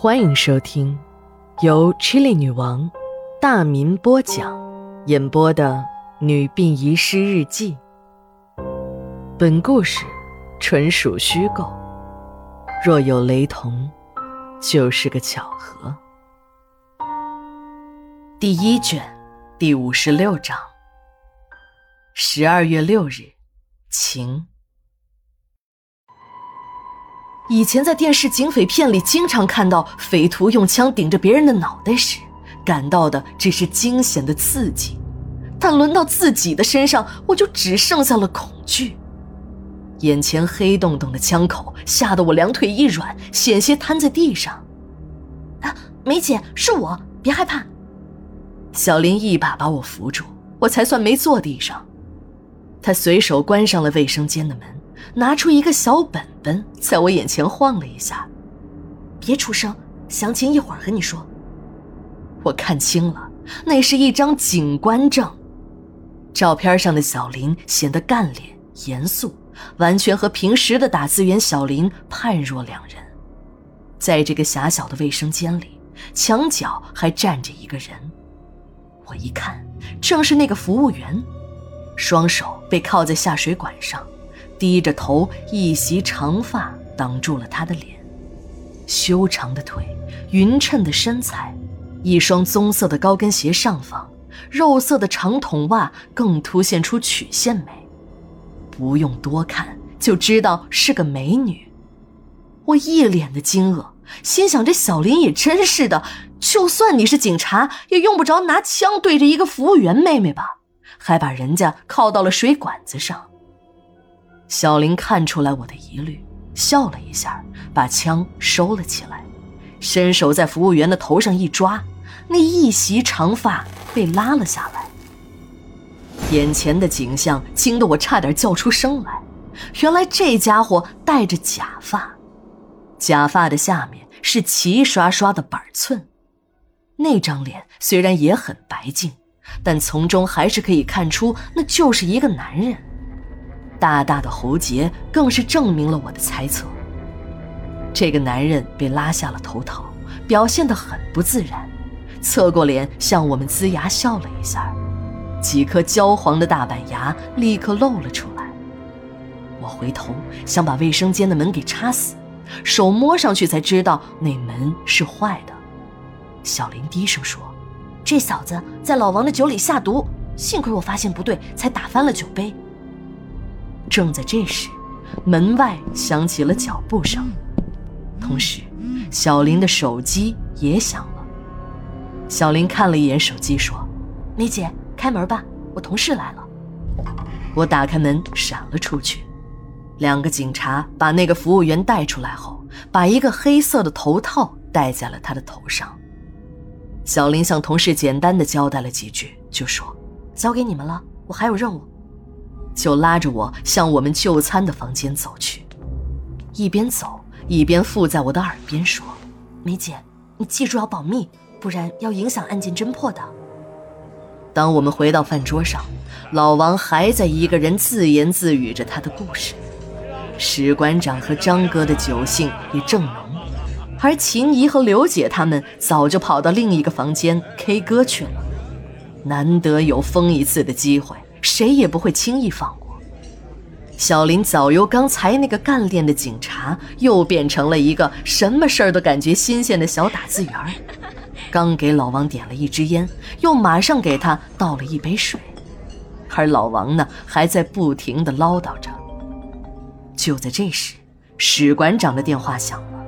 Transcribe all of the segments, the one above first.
欢迎收听由 Chili 女王大民播讲、演播的《女病遗失日记》。本故事纯属虚构，若有雷同，就是个巧合。第一卷第五十六章。十二月六日，晴。以前在电视警匪片里经常看到匪徒用枪顶着别人的脑袋时，感到的只是惊险的刺激，但轮到自己的身上，我就只剩下了恐惧。眼前黑洞洞的枪口吓得我两腿一软，险些瘫在地上。啊，梅姐，是我，别害怕。小林一把把我扶住，我才算没坐地上。他随手关上了卫生间的门。拿出一个小本本，在我眼前晃了一下。别出声，详情一会儿和你说。我看清了，那是一张警官证。照片上的小林显得干练严肃，完全和平时的打字员小林判若两人。在这个狭小的卫生间里，墙角还站着一个人。我一看，正是那个服务员，双手被铐在下水管上。低着头，一袭长发挡住了他的脸，修长的腿，匀称的身材，一双棕色的高跟鞋上方，肉色的长筒袜更凸显出曲线美，不用多看就知道是个美女。我一脸的惊愕，心想：这小林也真是的，就算你是警察，也用不着拿枪对着一个服务员妹妹吧？还把人家铐到了水管子上。小林看出来我的疑虑，笑了一下，把枪收了起来，伸手在服务员的头上一抓，那一袭长发被拉了下来。眼前的景象惊得我差点叫出声来。原来这家伙戴着假发，假发的下面是齐刷刷的板寸。那张脸虽然也很白净，但从中还是可以看出那就是一个男人。大大的喉结更是证明了我的猜测。这个男人被拉下了头套，表现得很不自然，侧过脸向我们呲牙笑了一下，几颗焦黄的大板牙立刻露了出来。我回头想把卫生间的门给插死，手摸上去才知道那门是坏的。小林低声说：“这小子在老王的酒里下毒，幸亏我发现不对，才打翻了酒杯。”正在这时，门外响起了脚步声，同时，小林的手机也响了。小林看了一眼手机，说：“梅姐，开门吧，我同事来了。”我打开门，闪了出去。两个警察把那个服务员带出来后，把一个黑色的头套戴在了他的头上。小林向同事简单的交代了几句，就说：“交给你们了，我还有任务。”就拉着我向我们就餐的房间走去，一边走一边附在我的耳边说：“梅姐，你记住要保密，不然要影响案件侦破的。”当我们回到饭桌上，老王还在一个人自言自语着他的故事。史馆长和张哥的酒兴也正浓，而秦姨和刘姐他们早就跑到另一个房间 K 歌去了。难得有疯一次的机会。谁也不会轻易放过。小林早由刚才那个干练的警察，又变成了一个什么事儿都感觉新鲜的小打字员。刚给老王点了一支烟，又马上给他倒了一杯水，而老王呢，还在不停的唠叨着。就在这时，史馆长的电话响了，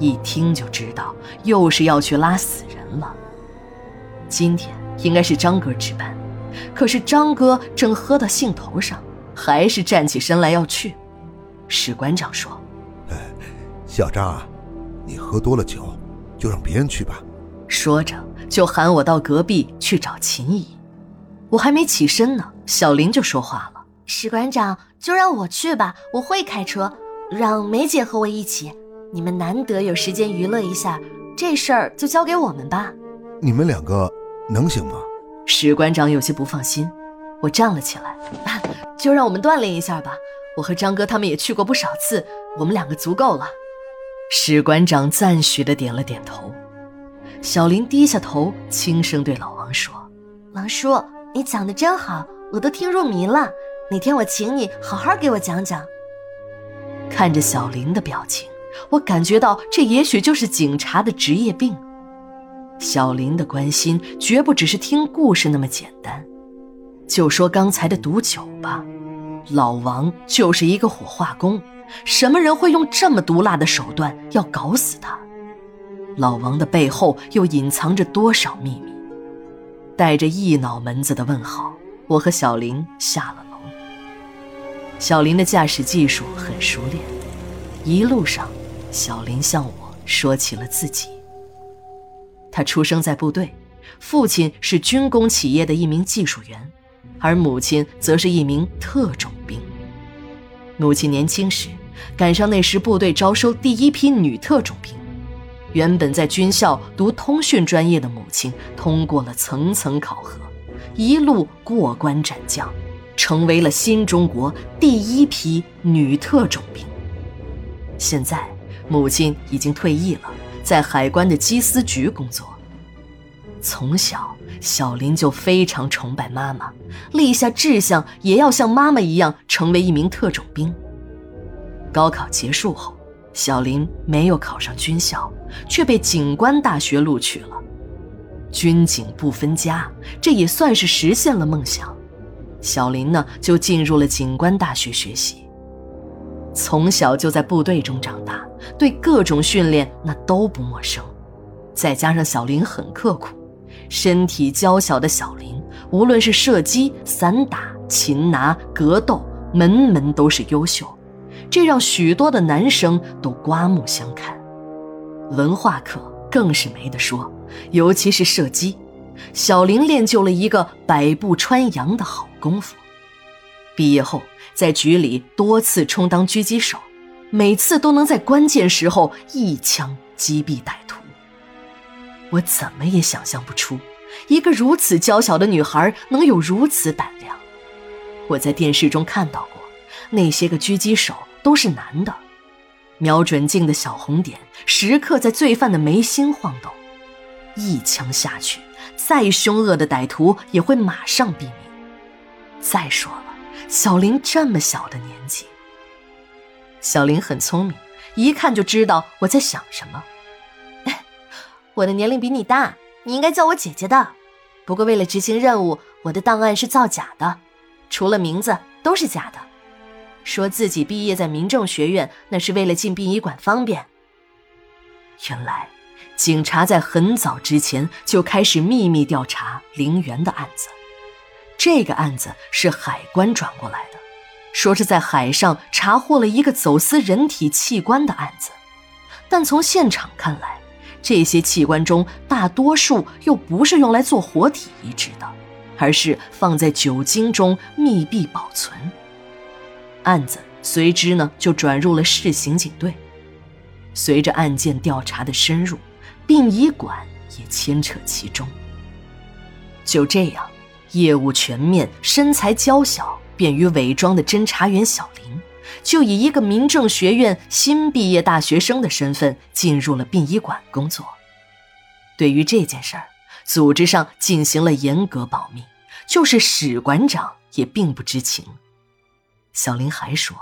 一听就知道又是要去拉死人了。今天应该是张哥值班。可是张哥正喝到兴头上，还是站起身来要去。史馆长说：“小张啊，你喝多了酒，就让别人去吧。”说着就喊我到隔壁去找秦姨。我还没起身呢，小林就说话了：“史馆长，就让我去吧，我会开车，让梅姐和我一起。你们难得有时间娱乐一下，这事儿就交给我们吧。你们两个能行吗？”史馆长有些不放心，我站了起来，就让我们锻炼一下吧。我和张哥他们也去过不少次，我们两个足够了。史馆长赞许的点了点头。小林低下头，轻声对老王说：“王叔，你讲的真好，我都听入迷了。哪天我请你好好给我讲讲。”看着小林的表情，我感觉到这也许就是警察的职业病。小林的关心绝不只是听故事那么简单。就说刚才的毒酒吧，老王就是一个火化工，什么人会用这么毒辣的手段要搞死他？老王的背后又隐藏着多少秘密？带着一脑门子的问号，我和小林下了楼。小林的驾驶技术很熟练，一路上，小林向我说起了自己。他出生在部队，父亲是军工企业的一名技术员，而母亲则是一名特种兵。母亲年轻时赶上那时部队招收第一批女特种兵。原本在军校读通讯专业的母亲，通过了层层考核，一路过关斩将，成为了新中国第一批女特种兵。现在，母亲已经退役了，在海关的缉私局工作。从小，小林就非常崇拜妈妈，立下志向，也要像妈妈一样成为一名特种兵。高考结束后。小林没有考上军校，却被警官大学录取了。军警不分家，这也算是实现了梦想。小林呢，就进入了警官大学学习。从小就在部队中长大，对各种训练那都不陌生。再加上小林很刻苦，身体娇小的小林，无论是射击、散打、擒拿、格斗，门门都是优秀。这让许多的男生都刮目相看，文化课更是没得说，尤其是射击，小林练就了一个百步穿杨的好功夫。毕业后，在局里多次充当狙击手，每次都能在关键时候一枪击毙歹徒。我怎么也想象不出，一个如此娇小的女孩能有如此胆量。我在电视中看到过那些个狙击手。都是男的，瞄准镜的小红点时刻在罪犯的眉心晃动，一枪下去，再凶恶的歹徒也会马上毙命。再说了，小林这么小的年纪，小林很聪明，一看就知道我在想什么。我的年龄比你大，你应该叫我姐姐的。不过为了执行任务，我的档案是造假的，除了名字都是假的。说自己毕业在民政学院，那是为了进殡仪馆方便。原来，警察在很早之前就开始秘密调查陵园的案子。这个案子是海关转过来的，说是在海上查获了一个走私人体器官的案子。但从现场看来，这些器官中大多数又不是用来做活体移植的，而是放在酒精中密闭保存。案子随之呢就转入了市刑警队。随着案件调查的深入，殡仪馆也牵扯其中。就这样，业务全面、身材娇小、便于伪装的侦查员小林，就以一个民政学院新毕业大学生的身份进入了殡仪馆工作。对于这件事儿，组织上进行了严格保密，就是史馆长也并不知情。小林还说：“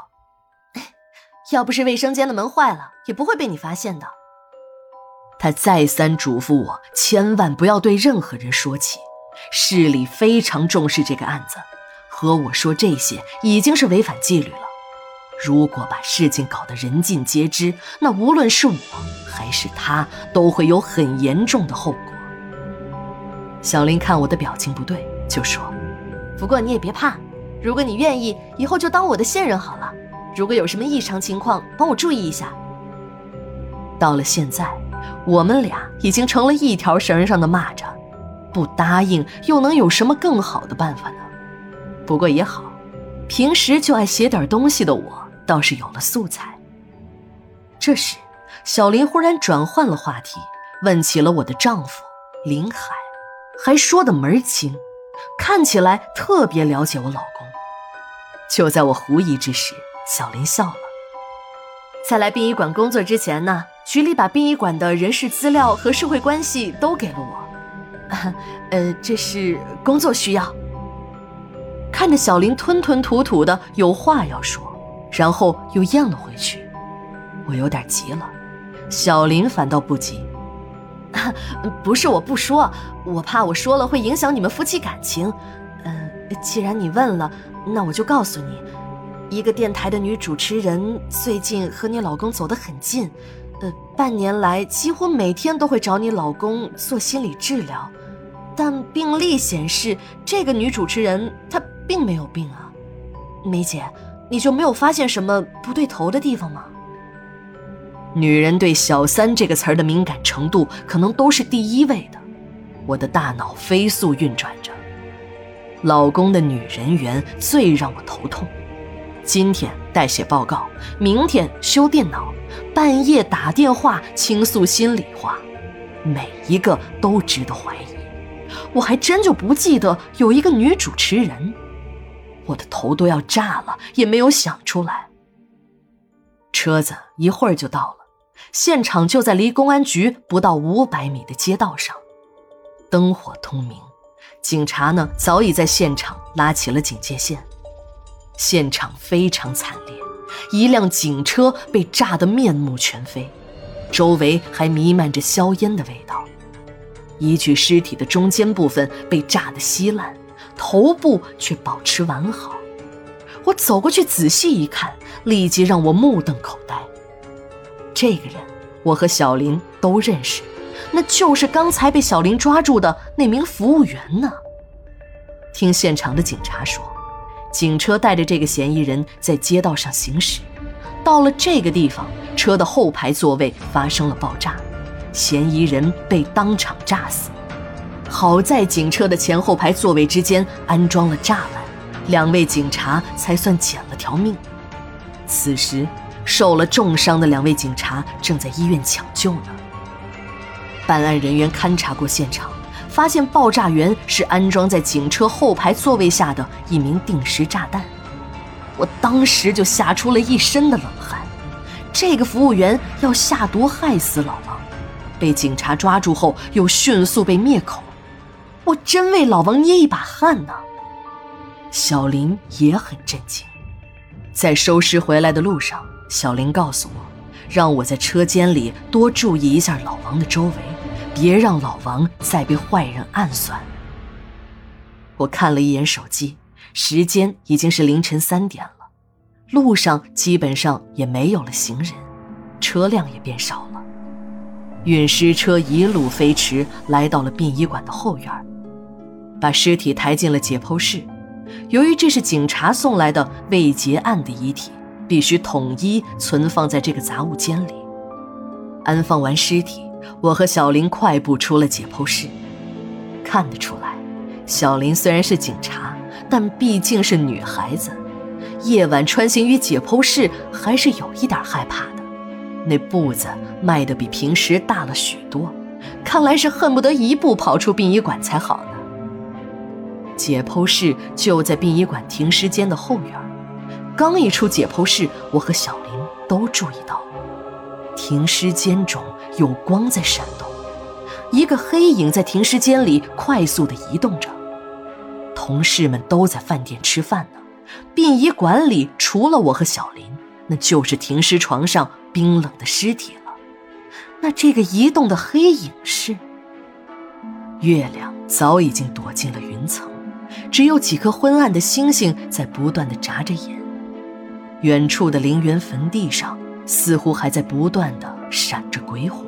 要不是卫生间的门坏了，也不会被你发现的。”他再三嘱咐我，千万不要对任何人说起。市里非常重视这个案子，和我说这些已经是违反纪律了。如果把事情搞得人尽皆知，那无论是我还是他，都会有很严重的后果。小林看我的表情不对，就说：“不过你也别怕。”如果你愿意，以后就当我的线人好了。如果有什么异常情况，帮我注意一下。到了现在，我们俩已经成了一条绳上的蚂蚱，不答应又能有什么更好的办法呢？不过也好，平时就爱写点东西的我倒是有了素材。这时，小林忽然转换了话题，问起了我的丈夫林海，还说的门儿清，看起来特别了解我老公。就在我狐疑之时，小林笑了。在来殡仪馆工作之前呢，局里把殡仪馆的人事资料和社会关系都给了我。呃，这是工作需要。看着小林吞吞吐吐的有话要说，然后又咽了回去，我有点急了。小林反倒不急，不是我不说，我怕我说了会影响你们夫妻感情。嗯，既然你问了，那我就告诉你。一个电台的女主持人最近和你老公走得很近，呃，半年来几乎每天都会找你老公做心理治疗，但病历显示这个女主持人她并没有病啊。梅姐，你就没有发现什么不对头的地方吗？女人对“小三”这个词儿的敏感程度可能都是第一位的，我的大脑飞速运转着。老公的女人缘最让我头痛。今天代写报告，明天修电脑，半夜打电话倾诉心里话，每一个都值得怀疑。我还真就不记得有一个女主持人，我的头都要炸了，也没有想出来。车子一会儿就到了，现场就在离公安局不到五百米的街道上，灯火通明，警察呢早已在现场拉起了警戒线。现场非常惨烈，一辆警车被炸得面目全非，周围还弥漫着硝烟的味道。一具尸体的中间部分被炸得稀烂，头部却保持完好。我走过去仔细一看，立即让我目瞪口呆。这个人，我和小林都认识，那就是刚才被小林抓住的那名服务员呢。听现场的警察说。警车带着这个嫌疑人在街道上行驶，到了这个地方，车的后排座位发生了爆炸，嫌疑人被当场炸死。好在警车的前后排座位之间安装了栅栏，两位警察才算捡了条命。此时，受了重伤的两位警察正在医院抢救呢。办案人员勘察过现场。发现爆炸源是安装在警车后排座位下的一名定时炸弹，我当时就吓出了一身的冷汗。这个服务员要下毒害死老王，被警察抓住后又迅速被灭口，我真为老王捏一把汗呢。小林也很震惊，在收尸回来的路上，小林告诉我，让我在车间里多注意一下老王的周围。别让老王再被坏人暗算。我看了一眼手机，时间已经是凌晨三点了，路上基本上也没有了行人，车辆也变少了。运尸车一路飞驰，来到了殡仪馆的后院，把尸体抬进了解剖室。由于这是警察送来的未结案的遗体，必须统一存放在这个杂物间里。安放完尸体。我和小林快步出了解剖室，看得出来，小林虽然是警察，但毕竟是女孩子，夜晚穿行于解剖室还是有一点害怕的。那步子迈得比平时大了许多，看来是恨不得一步跑出殡仪馆才好呢。解剖室就在殡仪馆停尸间的后院，刚一出解剖室，我和小林都注意到了，停尸间中。有光在闪动，一个黑影在停尸间里快速地移动着。同事们都在饭店吃饭呢。殡仪馆里除了我和小林，那就是停尸床上冰冷的尸体了。那这个移动的黑影是？月亮早已经躲进了云层，只有几颗昏暗的星星在不断地眨着眼。远处的陵园坟地上，似乎还在不断的闪着鬼火。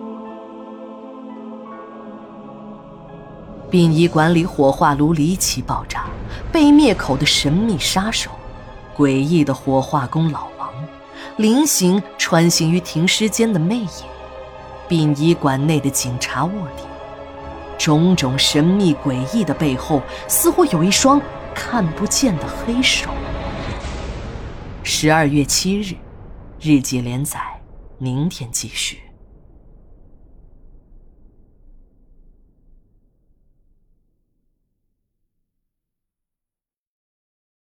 殡仪馆里火化炉离奇爆炸，被灭口的神秘杀手，诡异的火化工老王，菱形穿行于停尸间的魅影，殡仪馆内的警察卧底，种种神秘诡异的背后，似乎有一双看不见的黑手。十二月七日，日记连载，明天继续。